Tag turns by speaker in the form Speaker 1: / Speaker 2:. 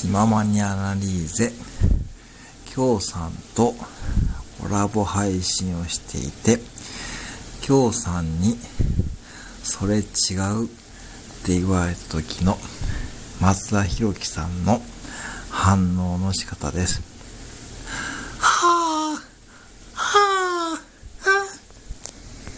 Speaker 1: 気ままにアナリーゼ、京さんとコラボ配信をしていて、京さんに、それ違うって言われた時の松田博樹さんの反応の仕方です。